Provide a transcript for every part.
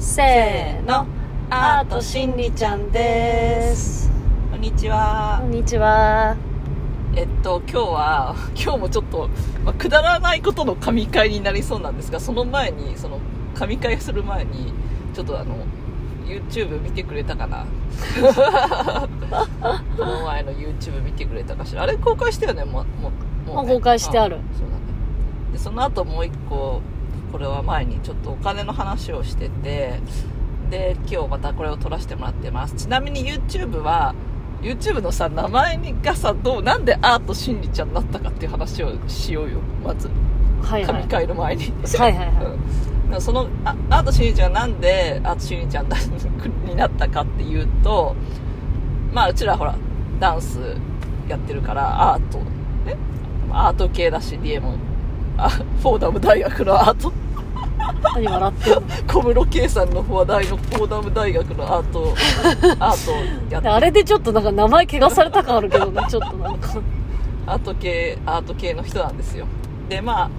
せーの。アートしんりちゃんです。こんにちは。こんにちは。えっと今日は 今日もちょっと、まあ、くだらないことの神回になりそうなんですがその前にその神回する前にちょっとあの YouTube 見てくれたかな。この前の YouTube 見てくれたかしら。あれ公開したよね。もうもうもう公開してある。うんそうだね。でその後もう一個これは前にちょっとお金の話をしててで今日またこれを撮らせてもらってます。ちなみに YouTube は YouTube のさ名前がさどうなんでアートしんりちゃんになったかっていう話をしようよ。まずはいはい。神回の前に。はいはいはい。うん。そのあアートしんりちゃんがなんでアートしんりちゃん になったかっていうとまあうちらほらダンスやってるからアート。ねアート系だしリエもあフォーダム大学のアート何笑ってんの？小室圭さんの話題のフォーダム大学のアートアートやって。であれでちょっとなんか名前怪我された感あるけどね。ちょっとなんか。アート系アート系の人なんですよ。でまあ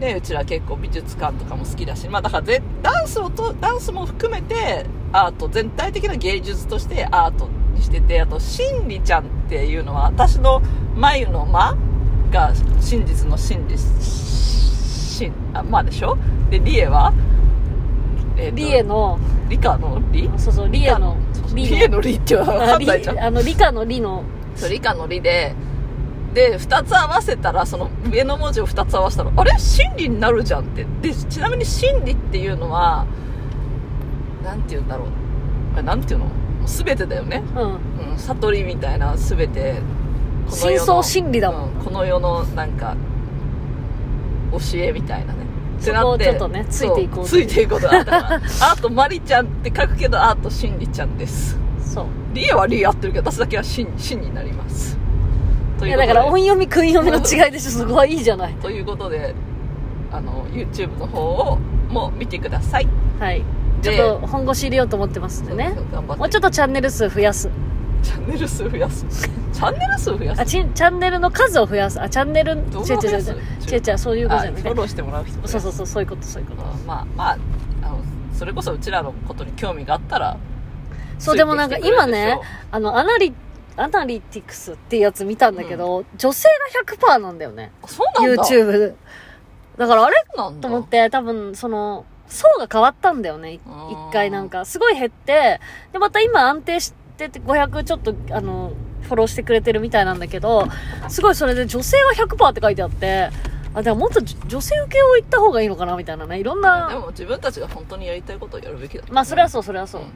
ねうちら結構美術館とかも好きだし。まあだからぜダンスをとダンスも含めてアート全体的な芸術としてアートにしててあと真理ちゃんっていうのは私の眉の間が真実の真理真あまあでしょ？でリエは、えーとリエの理科の理？そうそうリエのリリエの。理って分かあんないじゃん。リあの理科の理の。そう理科の理で。で2つ合わせたらその上の文字を2つ合わせたらあれ？真理になるじゃんって。でちなみに真理っていうのはなんて言うんだろう。なんていうの？全てだよね、うん。うん、悟りみたいな全て深層心理だもん。うんこの世のなんか教えみたいなね。そこをちょっとねついていこうついていこうとだからアートマリちゃんって書くけどアート真理ちゃんです。そう。リエはリエやってるけど私だけは真真になります。といやだから音読み訓読みの違いでしょ。すごいいいじゃない。ということであの YouTube の方をも見てください。はい。ちでょっと本腰入れようと思ってますんでね。もうちょっとチャンネル数増やすチャンネル数増やす？チャンネル数増やす？あちチャンネルの数を増やす？あチャンネル？違う動違う違う。違う違うそういうことじゃなくてあフォローしてもらう人そうそうそうそういうことそういうこと。うんまあまああのそれこそうちらのことに興味があったらそうでもなんか今ねあのアナリアナリティクスっていうやつ見たんだけど、女性が100%なんだよね。あそうなんだ。YouTube だからあれ？なんだ。と思って多分その層が変わったんだよね。一回なんか。すごい減ってでまた今安定してて500ちょっとあのフォローしてくれてるみたいなんだけどすごいそれで女性は100%って書いてあってあでももっと女女性受けを言った方がいいのかなみたいなねいろんでなも自分たちが本当にやりたいことをやるべきだまあそれはそうそれはそう、うん。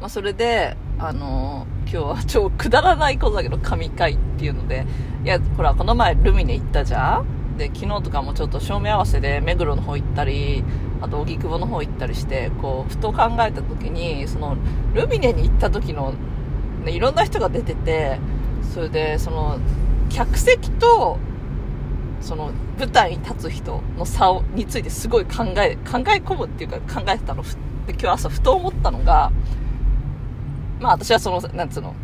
まあ、それで、あのー今日は超くだらないことだけど神回っていうのでいやほらこの前ルミネ行ったじゃん。で昨日とかもちょっと照明合わせで目黒の方行ったりあと荻窪の方行ったりしてこうふと考えた時にそのルミネに行った時の、ね、いろんな人が出ててそれでその客席とその舞台に立つ人の差をについてすごい考え考え込むっていうか考えてたの今日朝ふと思ったのがまあ私はそのなんつうの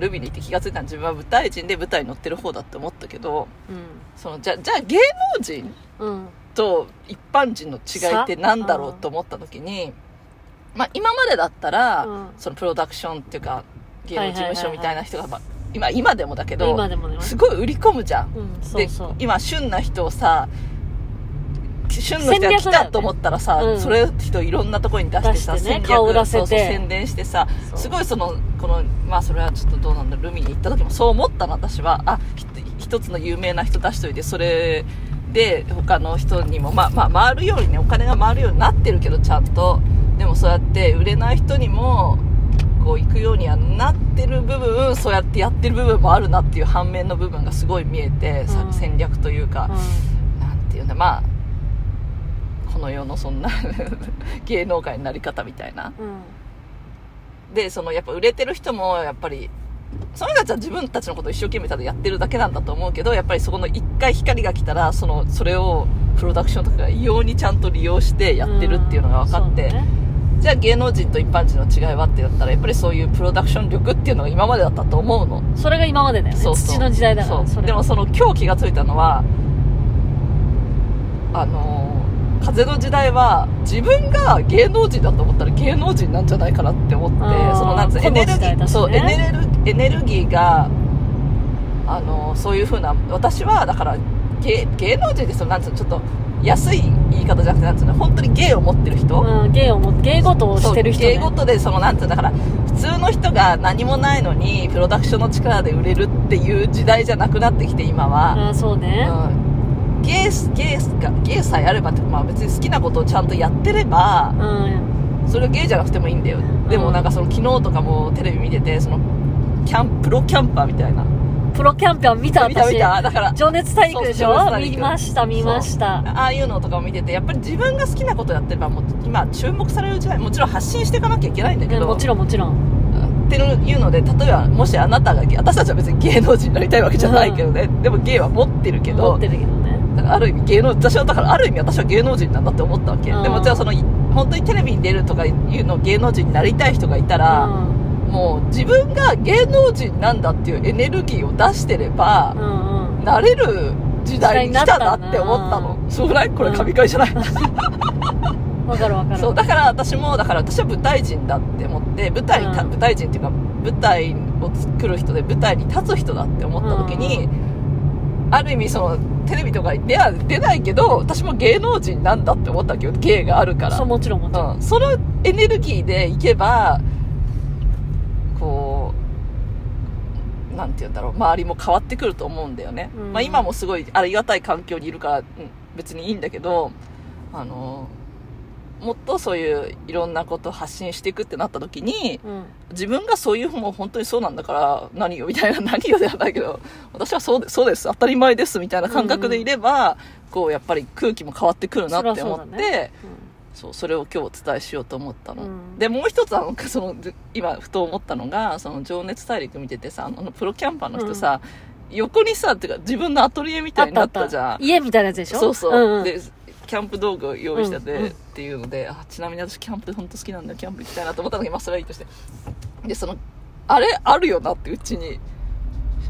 ルビーに行って気がついたのは自分は舞台人で舞台に乗ってる方だって思ったけどそのじゃじゃあ芸能人うん。うんと一般人の違いって何だろう差と思った時に、まあ、今までだったら、うん。そのプロダクションっていうか芸能事務所みたいな人が、まあ、今今でもだけど今でもね。すごい売り込むじゃん。うんそうでそう。今旬な人をさ旬の人が来たと思ったらさ、うん。それ人いろんなところに出してさ出してね顔売らせて。宣伝してさすごいそのこのまあそれはちょっとどうなんだルミに行った時もそう思ったの私は。あひ一つの有名な人出しといてそれで他の人にもまあまあ回るようにねお金が回るようになってるけどちゃんと。でもそうやって売れない人にもこう行くようにはなってる部分そうやってやってる部分もあるなっていう反面の部分がすごい見えて、さうん。戦略というか、うなんていうんだまあこの世のそんな 芸能界のなり方みたいな。んうん。でそのやっぱ売れてる人もやっぱりその人たちは自分たちのことを一生懸命ただやってるだけなんだと思うけどやっぱりそこの一回光が来たらそのそれをプロダクションとかが異様にちゃんと利用してやってるっていうのが分かって、うんじゃあ芸能人と一般人の違いはってなったらやっぱりそういうプロダクション力っていうのが今までだったと思うの。それが今までだよね。そう。そう土の時代だからそう。でもその今日気がついたのはあのー風の時代は自分が芸能人だと思ったら芸能人なんじゃないかなって思ってそのなんつうエネルギー、ねそうエネルエネルギーがあのそういうふうな私はだから芸芸能人ですよなんつうのちょっと安い言い方じゃなくてなんつうの本当に芸を持ってる人、うん、芸をも、芸事をしてる人、ね。芸事でそのなんていうのだから普通の人が何もないのにプロダクションの力で売れるっていう時代じゃなくなってきて今は、あそうね。うん、芸芸が芸さえあればって、まあ、別に好きなことをちゃんとやってればうん。それは芸じゃなくてもいいんだよでもなんかその昨日とかもテレビ見ててそのキャンプロキャンパーみたいなプロキャンパー見た見た私。見た。だから。情熱大陸でしょ？見ました、見ました。ああいうのとかを見ててやっぱり自分が好きなことやってればもう今注目される時代もちろん発信していかなきゃいけないんだけどうんもちろんもちろん。っていうので例えばもしあなたが私たちは別に芸能人になりたいわけじゃないけどね、でも芸は持ってるけど持ってるけどね。だからある意味芸能私はだからある意味私は芸能人なんだって思ったわけ、うん。でもじゃあその本当にテレビに出るとかいうの芸能人になりたい人がいたら、うんもう自分が芸能人なんだっていうエネルギーを出してれば、うんうん。なれる時代に来たなって思ったの。そうないこれ神回じゃない、わかるわかる。そうだから私もだから私は舞台人だって思って舞台にた、うん。舞台人っていうか舞台を作る人で舞台に立つ人だって思った時に、ある意味そのテレビとかに出は出ないけど私も芸能人なんだって思ったわけど芸があるから。そう、もちろんもちろん。うん、そのエネルギーでいけばこうなんて言うんだろう。周りも変わってくると思うんだよね、うん。まあ、今もすごいありがたい環境にいるから、うん別にいいんだけどあのもっとそういういろんなことを発信していくってなった時にうん。自分がそういうもう本当にそうなんだから何よみたいな何よではないけど私はそうでそうです当たり前ですみたいな感覚でいれば、こうやっぱり空気も変わってくるなって思ってそうそれを今日お伝えしようと思ったの、うん。でもう一つあのそのじ今ふと思ったのが「その情熱大陸」見ててさあのプロキャンパーの人さ、横にさてか自分のアトリエみたいになったじゃん。家みたいなやつでしょ？そうそう、んうん、でキャンプ道具を用意してて、うんうん。っていうのであちなみに私キャンプ本当好きなんだよキャンプ行きたいなと思ったんだけどまあそれはいいとして。でそのあれあるよなってうちに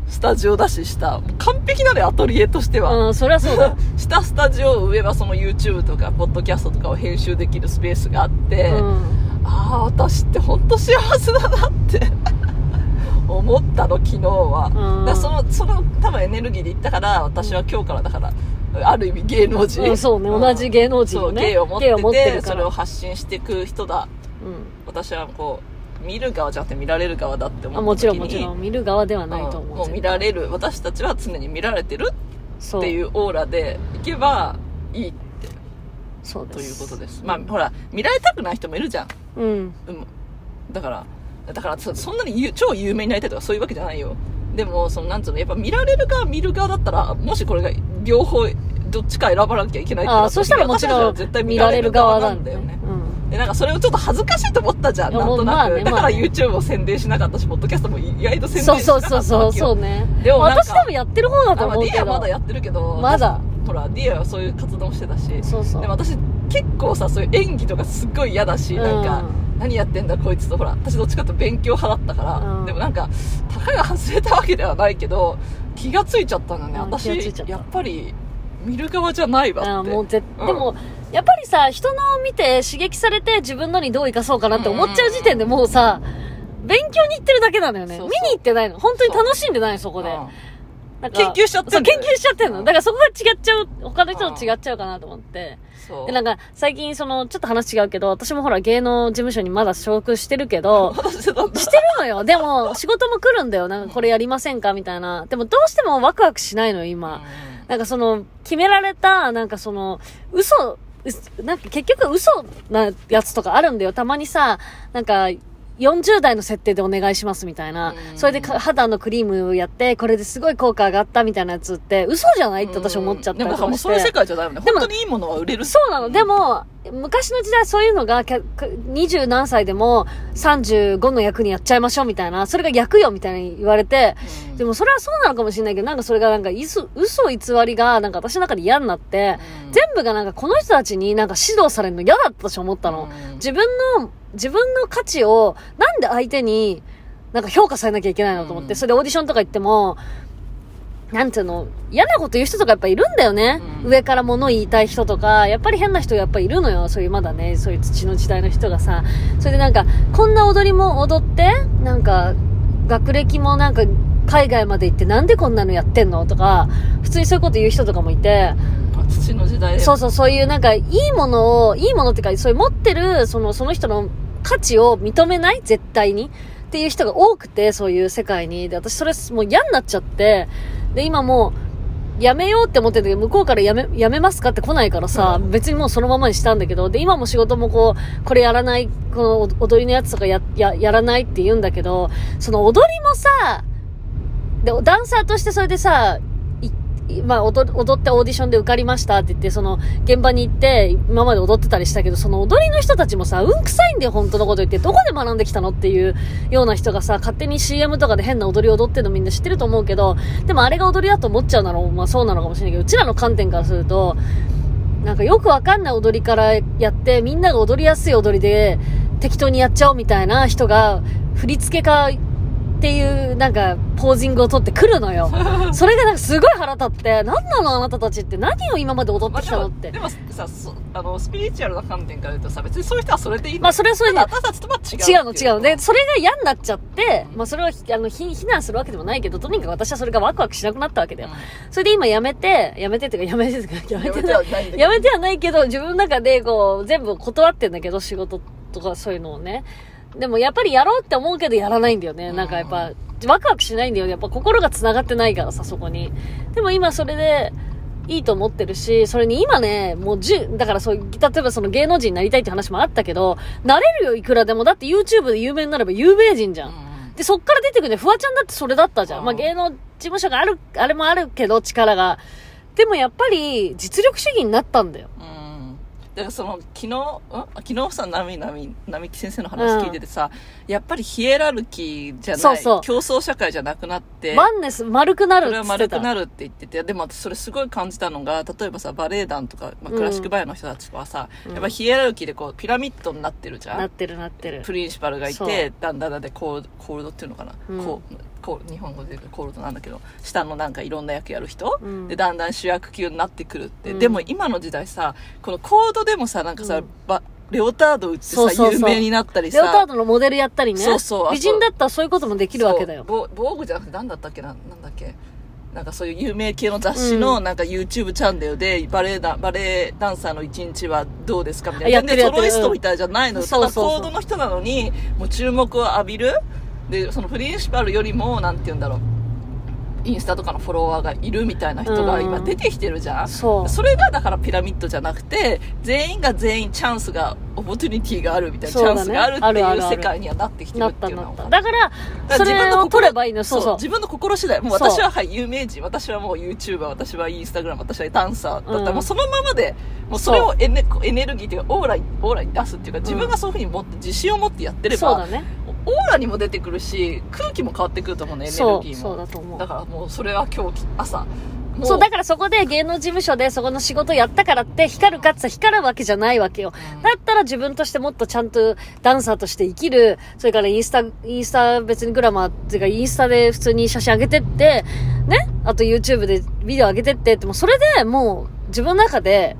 スタジオだししたもう完璧なのよアトリエとしては、うん、そりゃそうだ。下スタジオ上はその YouTube とかポッドキャストとかを編集できるスペースがあって、うん。ああ私って本当幸せだなって。思ったの昨日は、うん。だそのその多分エネルギーで言ったから私は今日からだからある意味芸能人、うんそうね。同じ芸能人そう芸を持っててそれを発信していく人だ。うん。私はこう見る側じゃなくて見られる側だって思あったもちろんもちろん。見る側ではないと思う。うんもう見られる。私たちは常に見られてるそっていうオーラでいけばいいって。そうです。ということです。まあほら見られたくない人もいるじゃん。うん。うん、だからだからそそんなに有超有名になりたいとかそういうわけじゃないよ。でもそのなんつうのやっぱ見られる側見る側だったらもしこれが両方どっちか選ばなきゃいけないってなった時ああ、そしたらもちろん絶対見られる側なんだよね。うん。でなんかそれをちょっと恥ずかしいと思ったじゃんいやなんとなく、まあねだから YouTube を宣伝しなかったしポッドキャストも意外と宣伝しそうそうなかったそうそう、そううね。でもなんか私でもやってる方だとあまあ思う D けど。はまだやってるけどまだ。ほら D はそういう活動もしてたしそうそう。でも私結構さそういう演技とかすっごい嫌だし、なんか何やってんだこいつとほら私どっちかというと勉強派だったから、うん。でもなんかたかが外れたわけではないけど気がついちゃったんだね、うん私気がついちゃった。やっぱり見る側じゃないわって。あもうぜ、うん。でも、やっぱりさ、人のを見て刺激されて自分のにどう生かそうかなって思っちゃう時点でもうさ、勉強に行ってるだけなのよね。そうそう見に行ってないの。本当に楽しんでないの、そこで。うんなんか研究しちゃってそう、んだよね研究しちゃってんの。うんだからそこが違っちゃう、他の人と違っちゃうかなと思って。そうで、なんか、最近、その、ちょっと話違うけど、私もほら、芸能事務所にまだ所属してるけど、してるのよ。でも、仕事も来るんだよ。なんか、これやりませんか？みたいな。でも、どうしてもワクワクしないのよ、今。なんかその、決められた、なんかその、嘘、なんか結局嘘なやつとかあるんだよ。たまにさ、なんか、40代の設定でお願いしますみたいな。うんそれでか肌のクリームをやって、これですごい効果上がったみたいなやつって、嘘じゃないって私思っちゃったでもりとかして。もうそういう世界じゃないよねでも本当にいいものは売れるそうなの。でも、昔の時代そういうのが、二十何歳でも35の役にやっちゃいましょうみたいな、それが役よみたいに言われて、うん。でもそれはそうなのかもしれないけど、なんかそれがなんか嘘、嘘偽りが、なんか私の中で嫌になって、うん。全部がなんかこの人たちになんか指導されるの嫌だったし思ったの。うん。自分の、自分の価値を、なんで相手に、なんか評価されなきゃいけないのと思って、うん。それでオーディションとか行っても、なんていうの、嫌なこと言う人とかやっぱいるんだよね。うん上から物言いたい人とか、やっぱり変な人やっぱいるのよ。そういうまだね、そういう土の時代の人がさ。それでなんか、こんな踊りも踊って、なんか、学歴もなんか、海外まで行ってなんでこんなのやってんの？とか、普通にそういうこと言う人とかもいて、まあ土の時代でそうそう、そういうなんか、いいものを、いいものっていうか、そういう持ってる、その、その人の価値を認めない？絶対に？っていう人が多くて、そういう世界に。で、私それもう嫌になっちゃって、で、今もう、やめようって思ってるけど、向こうからやめ、やめますかって来ないからさ、うん。別にもうそのままにしたんだけど、で、今も仕事もこう、これやらない、この踊りのやつとかや、や、やらないって言うんだけど、その踊りもさ、で、ダンサーとしてそれでさ、まあ踊、踊ってオーディションで受かりましたって言って、その、現場に行って、今まで踊ってたりしたけど、その踊りの人たちもさ、うんくさいんだよ、本当のこと言って。どこで学んできたのっていうような人がさ、勝手に CM とかで変な踊り踊ってるのみんな知ってると思うけど、でもあれが踊りだと思っちゃうなら、まあそうなのかもしれないけど、うちらの観点からすると、なんかよくわかんない踊りからやって、みんなが踊りやすい踊りで適当にやっちゃおうみたいな人が、振り付け家っていうなんかポージングを取ってくるのよ。それがなんかすごい腹立って、なんなのあなたたちって何を今まで踊ってきたのって。でもでもさそあのスピリチュアルな観点から言うとさ別にそういう人はそれでいいのまあそれはそれで私たちとは違う違うの違うの。で、でそれが嫌になっちゃって、うんまあそれをひあのひ非難するわけでもないけど、とにかく私はそれがワクワクしなくなったわけだよ。それで今やめて、やめてっていうかやめてっていうか、やめてはないやめてはないけど、自分の中でこう、全部断ってんだけど、仕事とかそういうのをね。でもやっぱりやろうって思うけどやらないんだよね。なんかやっぱ、ワクワクしないんだよね。やっぱ心が繋がってないからさ、そこに。でも今それで、いいと思ってるし、それに今ね、もう10、だからそう、例えばその芸能人になりたいって話もあったけど、なれるよ、いくらでも。だって YouTube で有名になれば有名人じゃん。うんで、そっから出てくるね、フワちゃんだってそれだったじゃんまあ芸能事務所がある、あれもあるけど、力が。でもやっぱり、実力主義になったんだよ。うんだからその昨日ん？昨日さ並並並木先生の話聞いててさ、やっぱりヒエラルキーじゃないそうそう。競争社会じゃなくなってワンネス丸くなるそれはってた。丸くなるって言っててでも私それすごい感じたのが例えばさバレエ団とか、まあ、クラシックバレエの人たちはさ、うん。やっぱヒエラルキーでこうピラミッドになってるじゃん。なってるなってる。プ。リンシパルがいてだんだんだんでコールドコールドっていうのかな、うん。こうこう日本語でコールドなんだけど下のなんかいろんな役やる人、うん。でだんだん主役級になってくるって、うん。でも今の時代さこのコードでもさなんかさ、うん。ばレオタード売ってさそうそうそう。有名になったりさ。レオタードのモデルやったりね。そうそう。美人だったらそういうこともできるわけだよ。防具じゃなくて何だったっけな？なんだっけ？なんかそういう有名系の雑誌のうん。なんか YouTube チャンネルでバレエダンバレエダンサーの一日はどうですかみたいな。やってるやってるソロイストみたいじゃないの、ただうんそうそうそうコードの人なのにもう注目を浴びるでそのプリンシパルよりもなんて言うんだろう。インスタとかのフォロワーがいるみたいな人が今出てきてるじゃん、そう。それがだからピラミッドじゃなくて全員が全員チャンスがオポチュニティがあるみたいな、ね。チャンスがあるっていう世界にはなってきてるなっって。いうのは。だから、それを取ればいいの。そう。そう。自分の心次第。もう私ははい有名人。私はもう YouTuber 私はインスタグラム。私はダンサーだった。ら、うん。もうそのままでもうそれをエネエネルギーっていうかオーラにオーラに出すっていうか自分がそういうふうに持って自信を持ってやってれば、そうだね。オーラにも出てくるし空気も変わってくると思うねエネルギーも。そうだと思う。だ。からもうそれは今日朝もそう、だからそこで芸能事務所でそこの仕事やったからって光るかって光るわけじゃないわけよ。うん。だったら自分としてもっとちゃんとダンサーとして生きる、それからインスタ、インスタ別にグラマーっていうかインスタで普通に写真上げてって、ね？あと YouTube でビデオ上げてってって、もうそれでもう自分の中で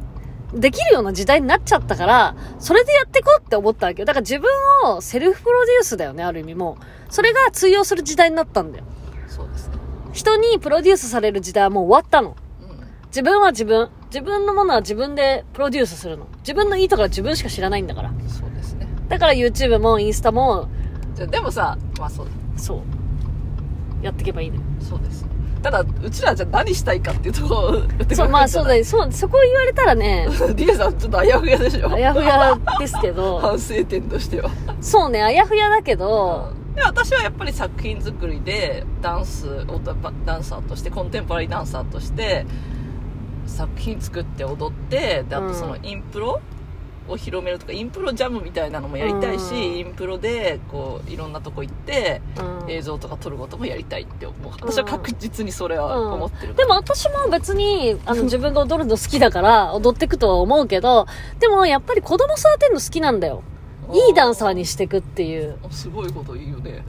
できるような時代になっちゃったから、それでやってこうって思ったわけよ。だから自分をセルフプロデュースだよね、ある意味もう。それが通用する時代になったんだよ。そうですね、人にプロデュースされる時代はもう終わったの。うん自分は自分。自分のものは自分でプロデュースするの。自分のいいところは自分しか知らないんだから。そうですねだから YouTube もインスタも、じゃあでもさまあそうそう。やっていけばいいね。そうですただうちらじゃあ何したいかっていうとこそう、まあそうだよ。そう、そこを言われたらね、リエさんちょっとあやふやでしょあやふやですけど、反省点としては。そうね、あやふやだけど、で私はやっぱり作品作りでダンスオタパダンサーとしてコンテンポラリーダンサーとして作品作って踊ってであとそのうん。インプロを広めるとかインプロジャムみたいなのもやりたいし、うん。インプロでこういろんなとこ行ってうん。映像とか撮ることもやりたいって思う。私は確実にそれは思ってる、でも私も別に、あの、自分が踊るの好きだから、踊ってくとは思うけど、でもやっぱり子供育てるの好きなんだよ。いいダンサーにしてくっていう。すごいこと言うよね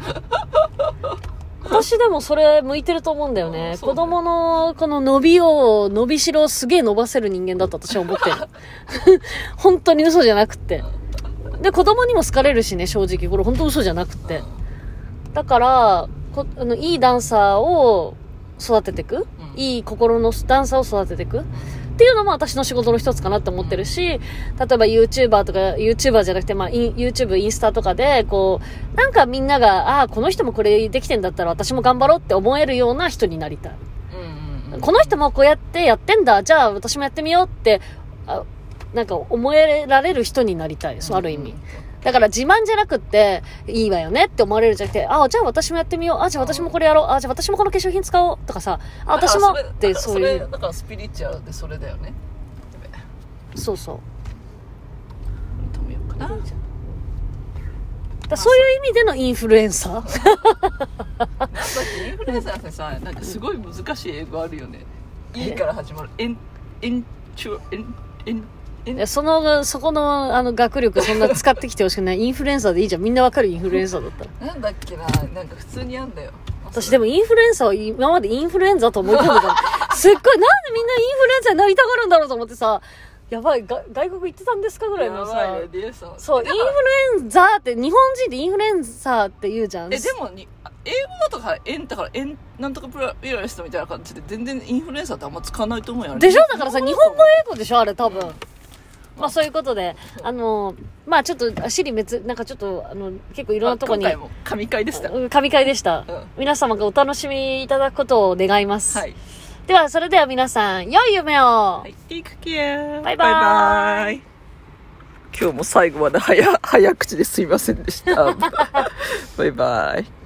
私でもそれ向いてると思うんだよね。子供のこの伸びを、伸びしろをすげえ伸ばせる人間だと私は思ってる。本当に嘘じゃなくって。で、子供にも好かれるしね、正直。これ本当嘘じゃなくって。だから、こあのいいダンサーを育てていく、うんいい心のダンサーを育てていくっていうのも私の仕事の一つかなって思ってるし、例えば YouTuber とか、YouTuber じゃなくて、まあ、YouTube、インスタとかで、こう、なんかみんなが、ああ、この人もこれできてんだったら私も頑張ろうって思えるような人になりたい。うんうんうんこの人もこうやってやってんだ、じゃあ私もやってみようって、あなんか思えられる人になりたい。そう、ある意味。だから自慢じゃなくって、いいわよねって思われるんじゃなくて、あ、じゃあ私もやってみよう。あ、じゃあ私もこれやろう。あ、じゃあ私もこの化粧品使おう。とかさ、あ、私もってそそういう。れだからスピリチュアルでそれだよねそうそう。止めようかなだそういう意味でのインフルエンサーインフルエンサーってさなんかすごい難しい英語あるよね「い」から始まる「エンエンチュエンエンその、そこの、あの、学力そんな使ってきてほしくない。インフルエンサーでいいじゃん。みんなわかる？インフルエンサーだったら。なんだっけな？なんか普通にあんだよ私でもインフルエンサーを今までインフルエンザと思い込んでた。すっごい、なんでみんなインフルエンザになりたがるんだろうと思ってさ、やばい、が外国行ってたんですかぐらいのさやばいね、そう、インフルエンザって、日本人ってインフルエンサーって言うじゃん。えでもに英語とかエンだからエンなんとかプラピラリストみたいな感じで全然インフルエンサーってあんま使わないと思うよでしょ？だからさ、日本語英語でしょ？あれ多分。まあそういうことで、あの、まあちょっと、尻滅、なんかちょっと、あの、結構いろんなとこに、今回も神回でした。うん神回でした。うん。皆様がお楽しみいただくことを願います。はい。では、それでは皆さん、良い夢を、はい Take care バイ。バイバイ。今日も最後まで早早口ですいませんでした。バイバイ